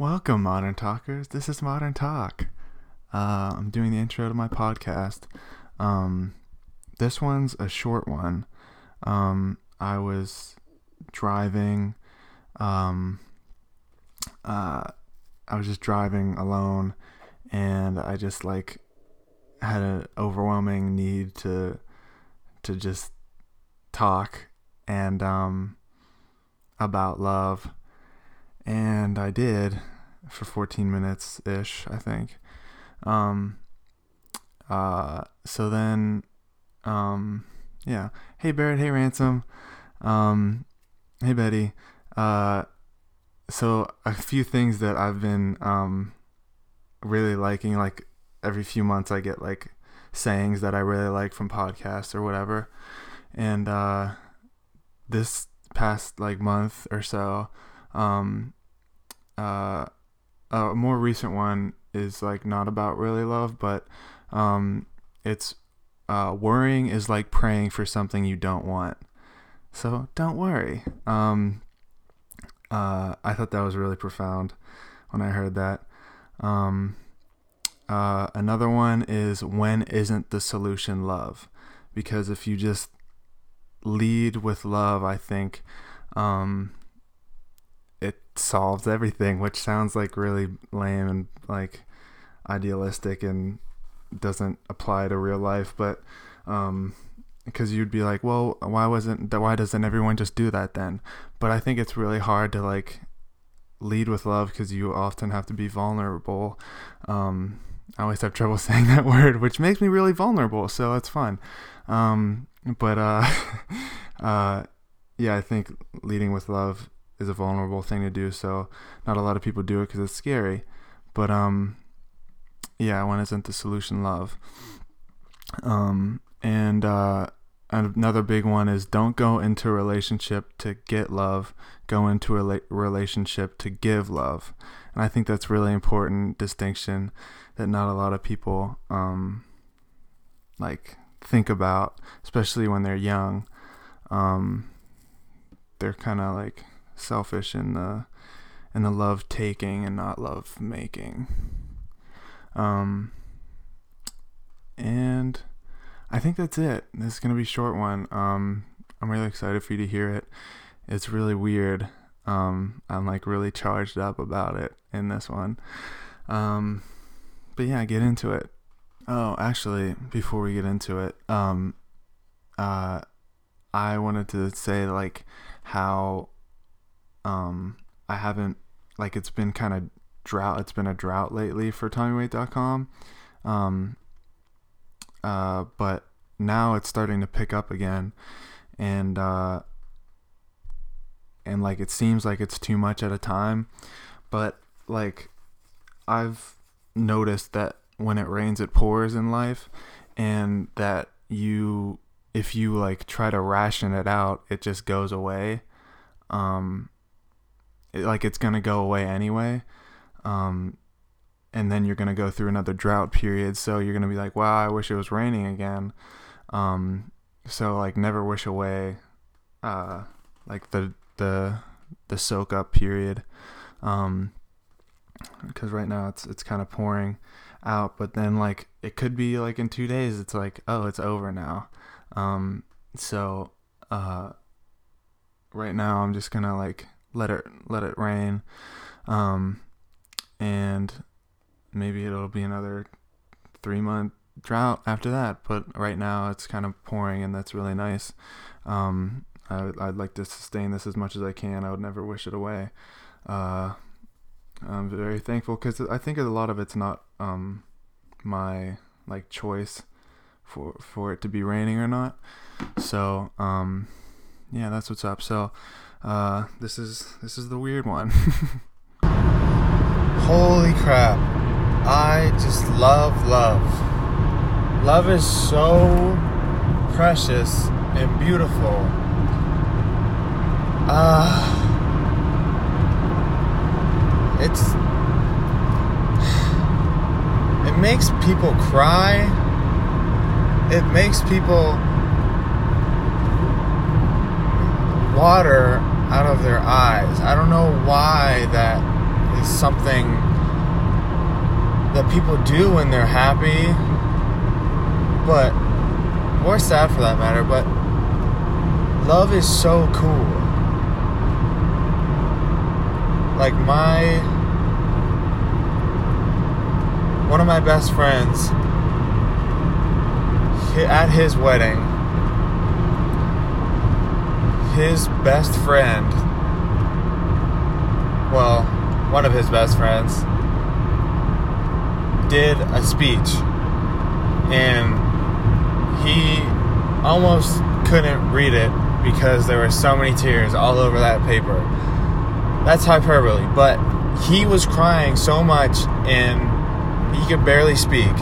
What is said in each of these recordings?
Welcome, Modern Talkers. This is Modern Talk. Uh, I'm doing the intro to my podcast. Um, this one's a short one. Um, I was driving. Um, uh, I was just driving alone, and I just like had an overwhelming need to to just talk and um about love and I did for 14 minutes ish, I think. Um, uh, so then, um, yeah. Hey Barrett, hey Ransom, um, hey Betty. Uh, so a few things that I've been um really liking, like every few months I get like sayings that I really like from podcasts or whatever, and uh, this past like month or so, um, uh, a more recent one is like not about really love, but um, it's uh, worrying is like praying for something you don't want. So don't worry. Um, uh, I thought that was really profound when I heard that. Um, uh, another one is when isn't the solution love? Because if you just lead with love, I think um, solves everything, which sounds like really lame and like idealistic and doesn't apply to real life. But um, because you'd be like, well, why wasn't that why doesn't everyone just do that then? But I think it's really hard to like lead with love because you often have to be vulnerable. Um, I always have trouble saying that word, which makes me really vulnerable. So it's fun. Um, but uh, uh, yeah, I think leading with love is a vulnerable thing to do. So not a lot of people do it because it's scary. But um, yeah, when isn't the solution love? Um, and uh, another big one is don't go into a relationship to get love. Go into a relationship to give love. And I think that's really important distinction that not a lot of people um, like think about, especially when they're young. Um, they're kind of like selfish in the in the love taking and not love making. Um, and I think that's it. This is gonna be a short one. Um, I'm really excited for you to hear it. It's really weird. Um, I'm like really charged up about it in this one. Um, but yeah, get into it. Oh, actually, before we get into it, um, uh, I wanted to say like how um, I haven't like it's been kind of drought. It's been a drought lately for TommyWeight.com. Um, uh, but now it's starting to pick up again, and uh, and like it seems like it's too much at a time, but like I've noticed that when it rains, it pours in life, and that you if you like try to ration it out, it just goes away. Um, like it's gonna go away anyway. Um, and then you're gonna go through another drought period. So you're gonna be like, wow, I wish it was raining again. Um, so like never wish away, uh, like the the the soak up period. Um, because right now it's it's kind of pouring out, but then like it could be like in two days, it's like oh, it's over now. Um, so uh, right now I'm just gonna like let it let it rain, um, and maybe it'll be another three month drought after that. But right now it's kind of pouring, and that's really nice. Um, I, I'd like to sustain this as much as I can. I would never wish it away. Uh, I'm very thankful because I think a lot of it's not um, my like choice for for it to be raining or not. So um, yeah, that's what's up. So uh, this is this is the weird one. Holy crap! I just love love. Love is so precious and beautiful. Ah, uh, it's it makes people cry. It makes people water out of their eyes. I don't know why that is something that people do when they're happy, but or sad for that matter. But love is so cool. Like my one of my best friends at his wedding his best friend well one of his best friends did a speech and he almost couldn't read it because there were so many tears all over that paper that's hyperbole but he was crying so much and he could barely speak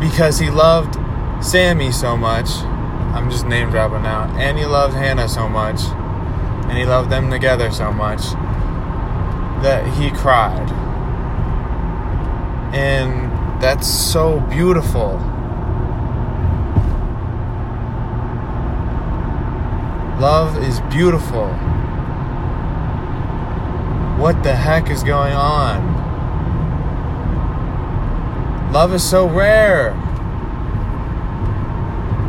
because he loved Sammy so much. I'm just name dropping now. And he loved Hannah so much. And he loved them together so much that he cried. And that's so beautiful. Love is beautiful. What the heck is going on? Love is so rare.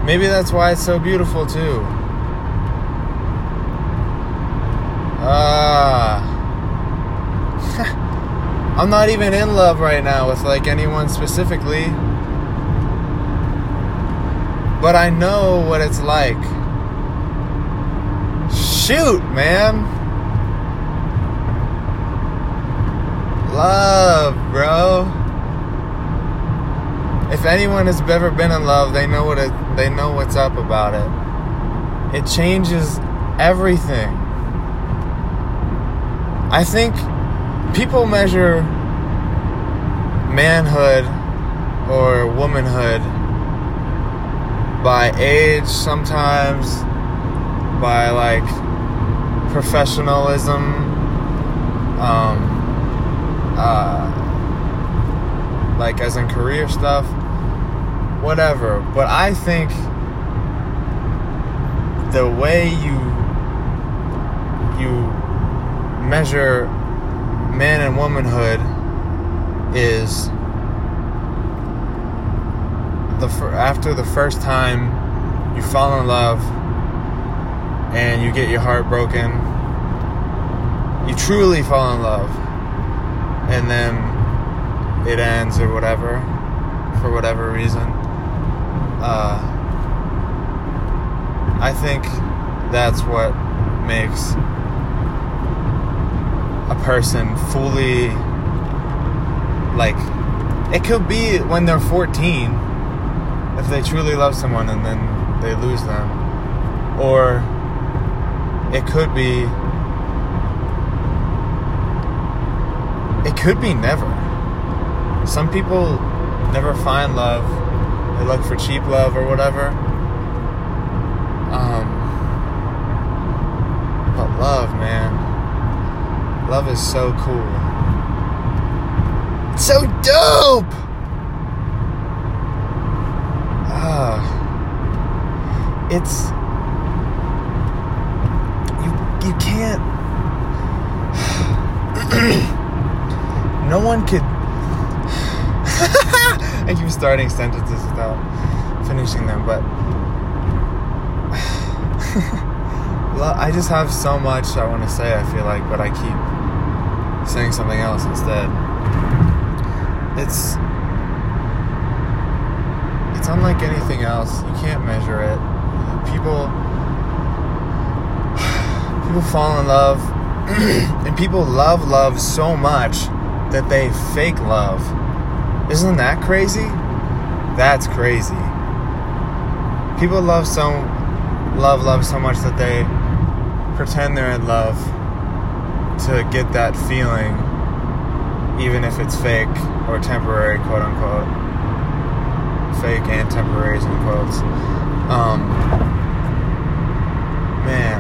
Maybe that's why it's so beautiful too. Ah. I'm not even in love right now with like anyone specifically. But I know what it's like. Shoot, man. Love, bro if anyone has ever been in love, they know what it, they know what's up about it. It changes everything. I think people measure manhood or womanhood by age sometimes by like professionalism um uh like as in career stuff, whatever. But I think the way you you measure man and womanhood is the after the first time you fall in love and you get your heart broken you truly fall in love and then it ends or whatever for whatever reason. Uh, i think that's what makes a person fully like it could be when they're 14 if they truly love someone and then they lose them. Or it could be it could be never some people never find love. They look for cheap love or whatever. Um but love man. Love is so cool. It's so dope! Ah. It's you you can't no one could I keep starting sentences without finishing them, but I just have so much I want to say. I feel like, but I keep saying something else instead. It's it's unlike anything else. You can't measure it. People people fall in love, and people love love so much that they fake love. Isn't that crazy? That's crazy. People love so love love so much that they pretend they're in love to get that feeling even if it's fake or temporary quote unquote fake and temporary in quotes um man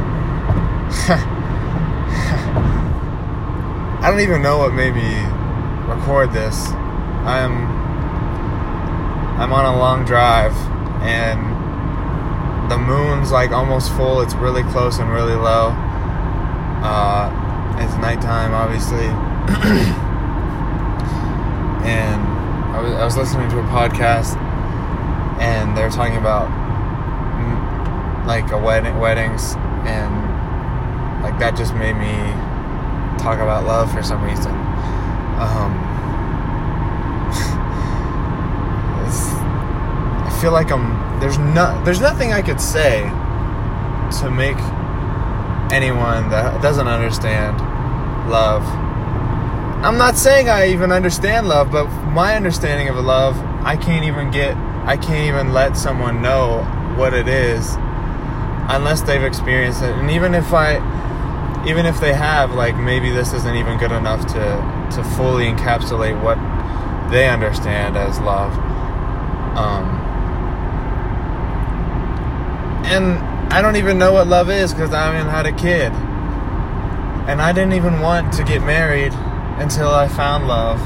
I don't even know what made me record this I'm I'm on a long drive and the moon's like almost full. It's really close and really low. Uh, it's nighttime, obviously. and I was, I was listening to a podcast, and they were talking about like a wedding, weddings, and like that just made me talk about love for some reason. Um, it's, I feel like I'm there's no there's nothing I could say to make anyone that doesn't understand love. I'm not saying I even understand love, but my understanding of love, I can't even get I can't even let someone know what it is unless they've experienced it. And even if I even if they have, like maybe this isn't even good enough to to fully encapsulate what they understand as love. Um and I don't even know what love is because I haven't had a kid. And I didn't even want to get married until I found love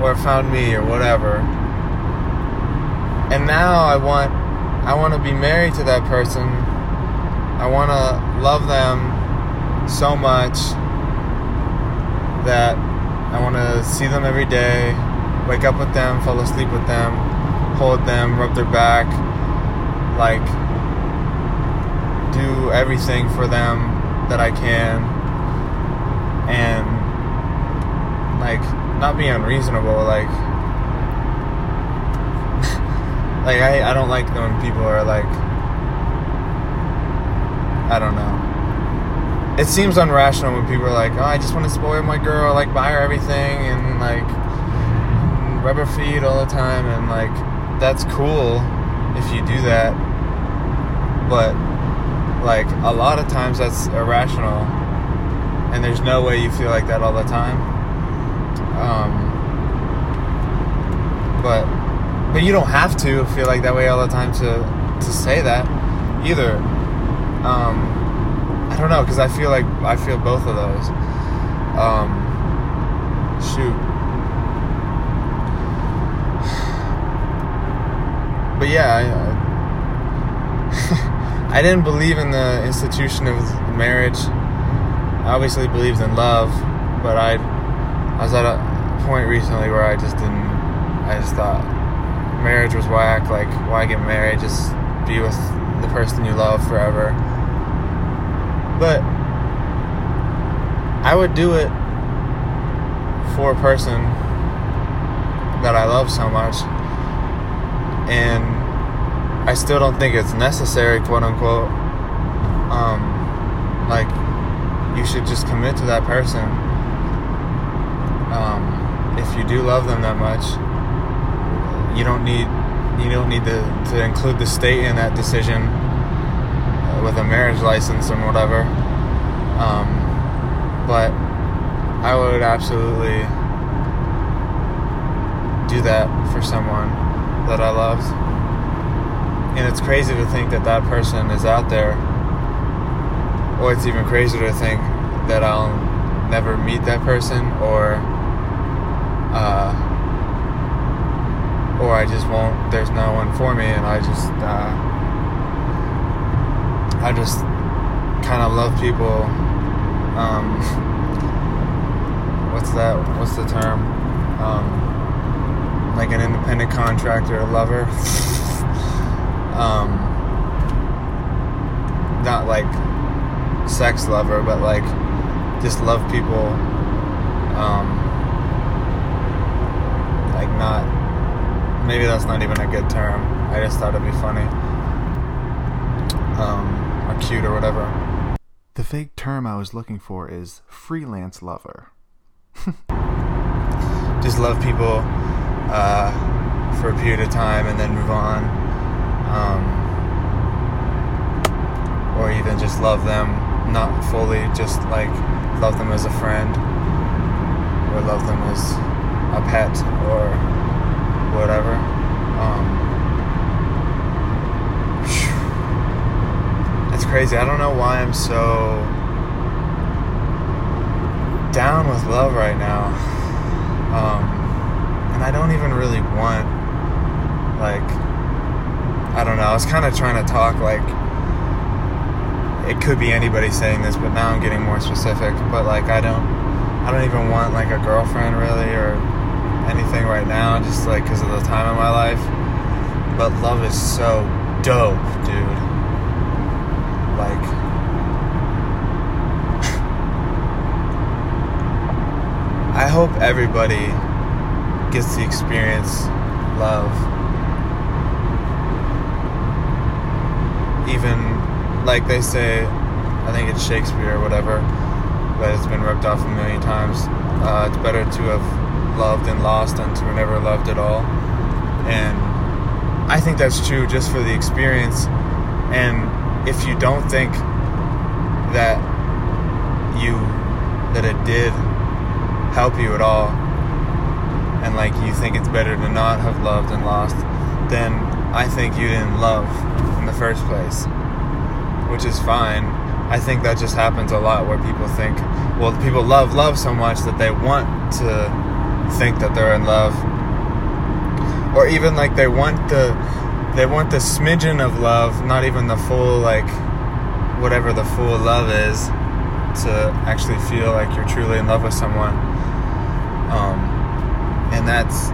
or found me or whatever. And now I want I want to be married to that person. I want to love them so much that I want to see them every day, wake up with them, fall asleep with them, hold them, rub their back, like do everything for them that I can. And like not be unreasonable like like I, I don't like when people are like I don't know. It seems unrational when people are like oh I just want to spoil my girl like buy her everything and like rub her feet all the time and like that's cool if you do that but like a lot of times that's irrational and there's no way you feel like that all the time. Um, but but you don't have to feel like that way all the time to to say that either. Um, I don't know because I feel like I feel both of those. Um, shoot. But yeah I, I didn't believe in the institution of marriage. I obviously believed in love, but I, I was at a point recently where I just didn't. I just thought marriage was whack. Like, why get married? Just be with the person you love forever. But I would do it for a person that I love so much, and I still don't think it's necessary, quote unquote. Um, like, you should just commit to that person. Um, if you do love them that much, you don't need you don't need to, to include the state in that decision uh, with a marriage license and whatever. Um, but I would absolutely do that for someone that I loved and it's crazy to think that that person is out there. Or it's even crazier to think that I'll never meet that person or uh, or I just won't there's no one for me and I just uh, I just kind of love people um, what's that what's the term? Um, like an independent contractor a lover um, not like sex lover, but like just love people. Um, like not. Maybe that's not even a good term. I just thought it'd be funny. Um, or cute or whatever. The fake term I was looking for is freelance lover. just love people uh, for a period of time and then move on um, or even just love them not fully, just like love them as a friend, or love them as a pet, or whatever. Um, it's crazy. I don't know why I'm so down with love right now. Um, and I don't even really want like I don't know. I was kind of trying to talk like it could be anybody saying this, but now I'm getting more specific. But like, I don't, I don't even want like a girlfriend really or anything right now, just like because of the time of my life. But love is so dope, dude. Like, I hope everybody gets to experience love. Even like they say, I think it's Shakespeare or whatever, but it's been ripped off a million times. Uh, it's better to have loved and lost than to have never loved at all. And I think that's true just for the experience. And if you don't think that you that it did help you at all, and like you think it's better to not have loved and lost, then I think you didn't love first place, which is fine. I think that just happens a lot where people think, well, people love love so much that they want to think that they're in love, or even like they want the they want the smidgen of love, not even the full like whatever the full love is, to actually feel like you're truly in love with someone. Um, and that's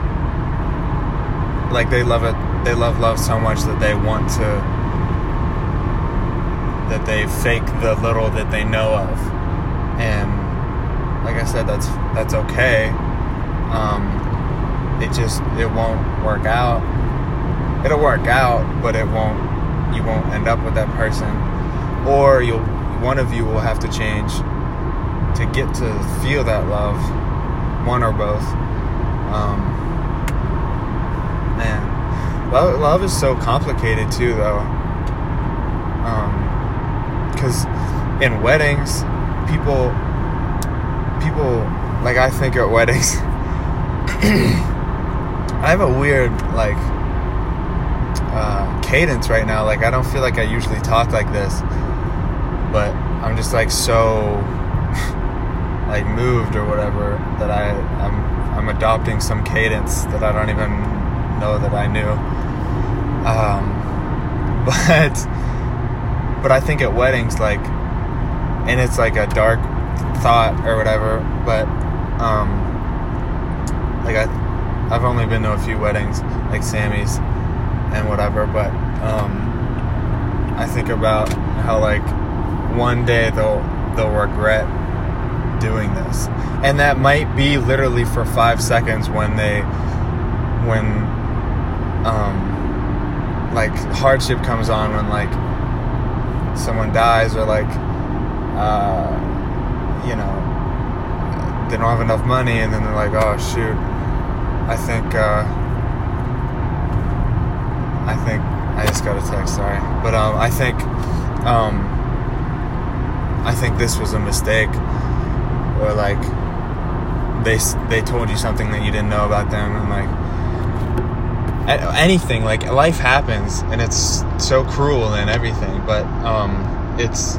like they love it. They love love so much that they want to that they fake the little that they know of, and like I said, that's that's okay. Um, it just it won't work out. It'll work out, but it won't. You won't end up with that person, or you'll one of you will have to change to get to feel that love, one or both. Um, man, love love is so complicated too, though. Because in weddings, people people like I think at weddings. I have a weird like uh, cadence right now. Like I don't feel like I usually talk like this, but I'm just like so like moved or whatever that I I'm I'm adopting some cadence that I don't even know that I knew. Um, but but I think at weddings like, and it's like a dark thought or whatever. But um, like I I've only been to a few weddings like Sammy's and whatever. But um, I think about how like one day they'll they'll regret doing this and that might be literally for five seconds when they when um like hardship comes on when like someone dies or like uh you know they don't have enough money and then they're like oh shoot. I think uh i think i just got a text sorry. But um i think um i think this was a mistake or like they they told you something that you didn't know about them and like anything like life happens and it's so cruel and everything but um it's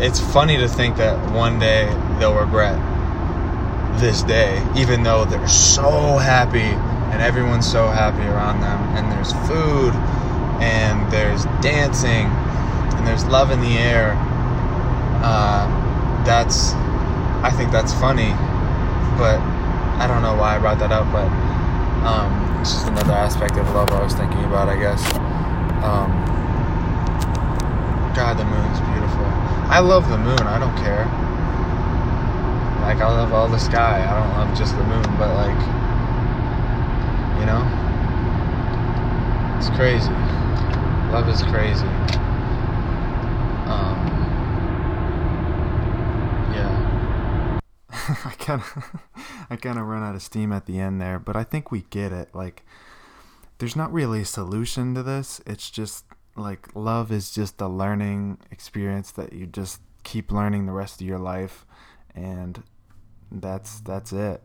it's funny to think that one day they'll regret this day even though they're so happy and everyone's so happy around them and there's food and there's dancing and there's love in the air. Uh, that's I think that's funny, but I don't know why I brought that up, but um, it's just another aspect of love I was thinking about, I guess. Um, God, the moon's beautiful. I love the moon, I don't care. Like, I love all the sky, I don't love just the moon, but like, you know? It's crazy. Love is crazy. Um, yeah. I of I kind of run out of steam at the end there, but I think we get it. Like there's not really a solution to this. It's just like love is just a learning experience that you just keep learning the rest of your life and that's that's it.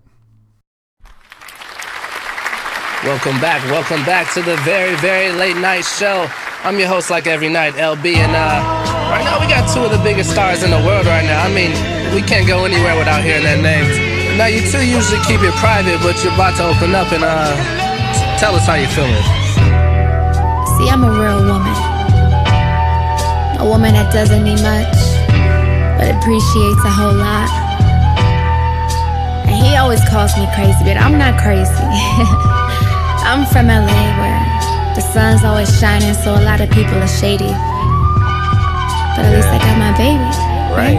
Welcome back. Welcome back to the very very late night show. I'm your host like every night, LB and uh right now we got two of the biggest stars in the world right now. I mean, we can't go anywhere without hearing their names. Now, you two usually keep it private, but you're about to open up and uh, tell us how you're feeling. See, I'm a real woman. A woman that doesn't need much, but appreciates a whole lot. And he always calls me crazy, but I'm not crazy. I'm from LA where the sun's always shining, so a lot of people are shady. But at least I got my baby. Right.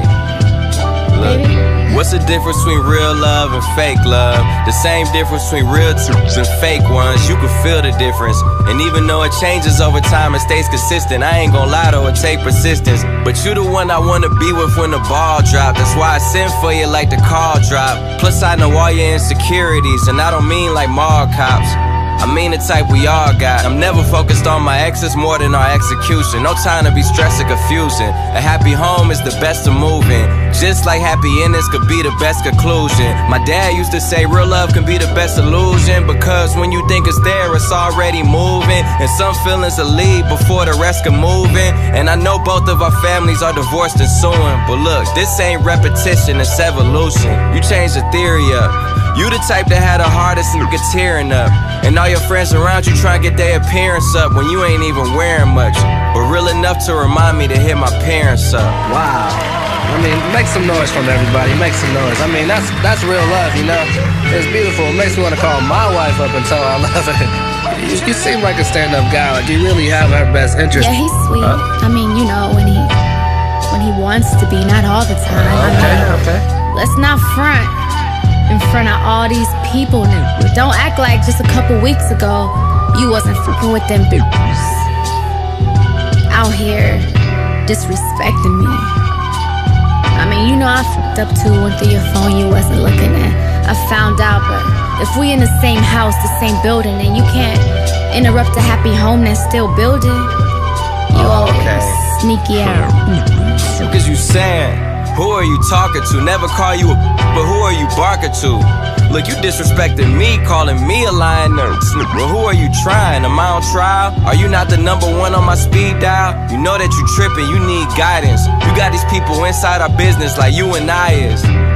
Look, Baby. What's the difference between real love and fake love? The same difference between real tunes and fake ones. You can feel the difference. And even though it changes over time and stays consistent, I ain't gonna lie though, it take persistence. But you the one I wanna be with when the ball drop. That's why I send for you like the call drop. Plus I know all your insecurities, and I don't mean like mall cops. I mean the type we all got. I'm never focused on my exes more than our execution. No time to be stressed or confusing. A happy home is the best of moving. Just like happy endings could be the best conclusion. My dad used to say real love can be the best illusion because when you think it's there, it's already moving. And some feelings will leave before the rest can move in. And I know both of our families are divorced and suing. But look, this ain't repetition, it's evolution. You change the theory up. You the type that had the hardest nigga tearing up. And all your friends around you try to get their appearance up when you ain't even wearing much. But real enough to remind me to hit my parents up. Wow. I mean, make some noise from everybody. Make some noise. I mean, that's that's real love, you know. It's beautiful. It makes me want to call my wife up and tell her I love her. You, you seem like a stand-up guy. Like you really have her best interest. Yeah, he's sweet. I mean, you know, when he when he wants to be, not all the time. I Okay, mean, okay. let's not front in front of all these people. Now. Don't act like just a couple weeks ago you wasn't fucking with them bitches out here disrespecting me. I mean, you know I fucked up too. Went through your phone, you wasn't looking at. I found out, but if we in the same house, the same building, and you can't interrupt a happy home that's still building, you Oh, always okay. sneaky out. Cause you saying, who are you talking to? Never call you a but who are you barking to? Look, you disrespecting me, calling me a lying nurse. Well, who are you trying? Am I on trial? Are you not the number one on my speed dial? You know that you tripping, you need guidance. You got these people inside our business like you and I is.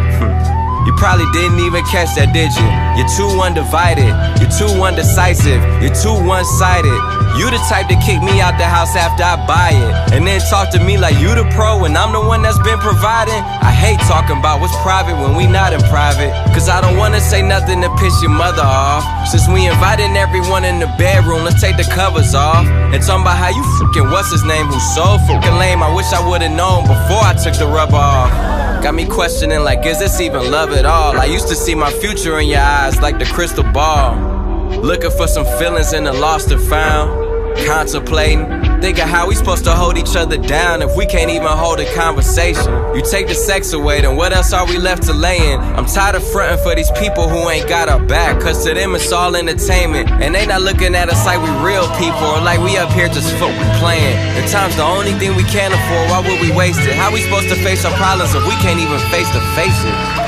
You probably didn't even catch that, did you? You're too undivided, you're too undecisive, you're too one sided. You the type to kick me out the house after I buy it. And then talk to me like you the pro and I'm the one that's been providing. I hate talking about what's private when we not in private. Cause I don't wanna say nothing to piss your mother off. Since we inviting everyone in the bedroom, let's take the covers off. And talking about how you fucking what's his name who's so fucking lame. I wish I would've known before I took the rubber off. Got me questioning like, is this even love at all? I used to see my future in your eyes like the crystal ball. Looking for some feelings in the lost and found. Contemplating, thinking how we supposed to hold each other down if we can't even hold a conversation. You take the sex away, then what else are we left to lay in? I'm tired of fronting for these people who ain't got our back, cause to them it's all entertainment. And they not looking at us like we real people or like we up here just fucking playing. And time's the only thing we can't afford, why would we waste it? How we supposed to face our problems if we can't even face to face it?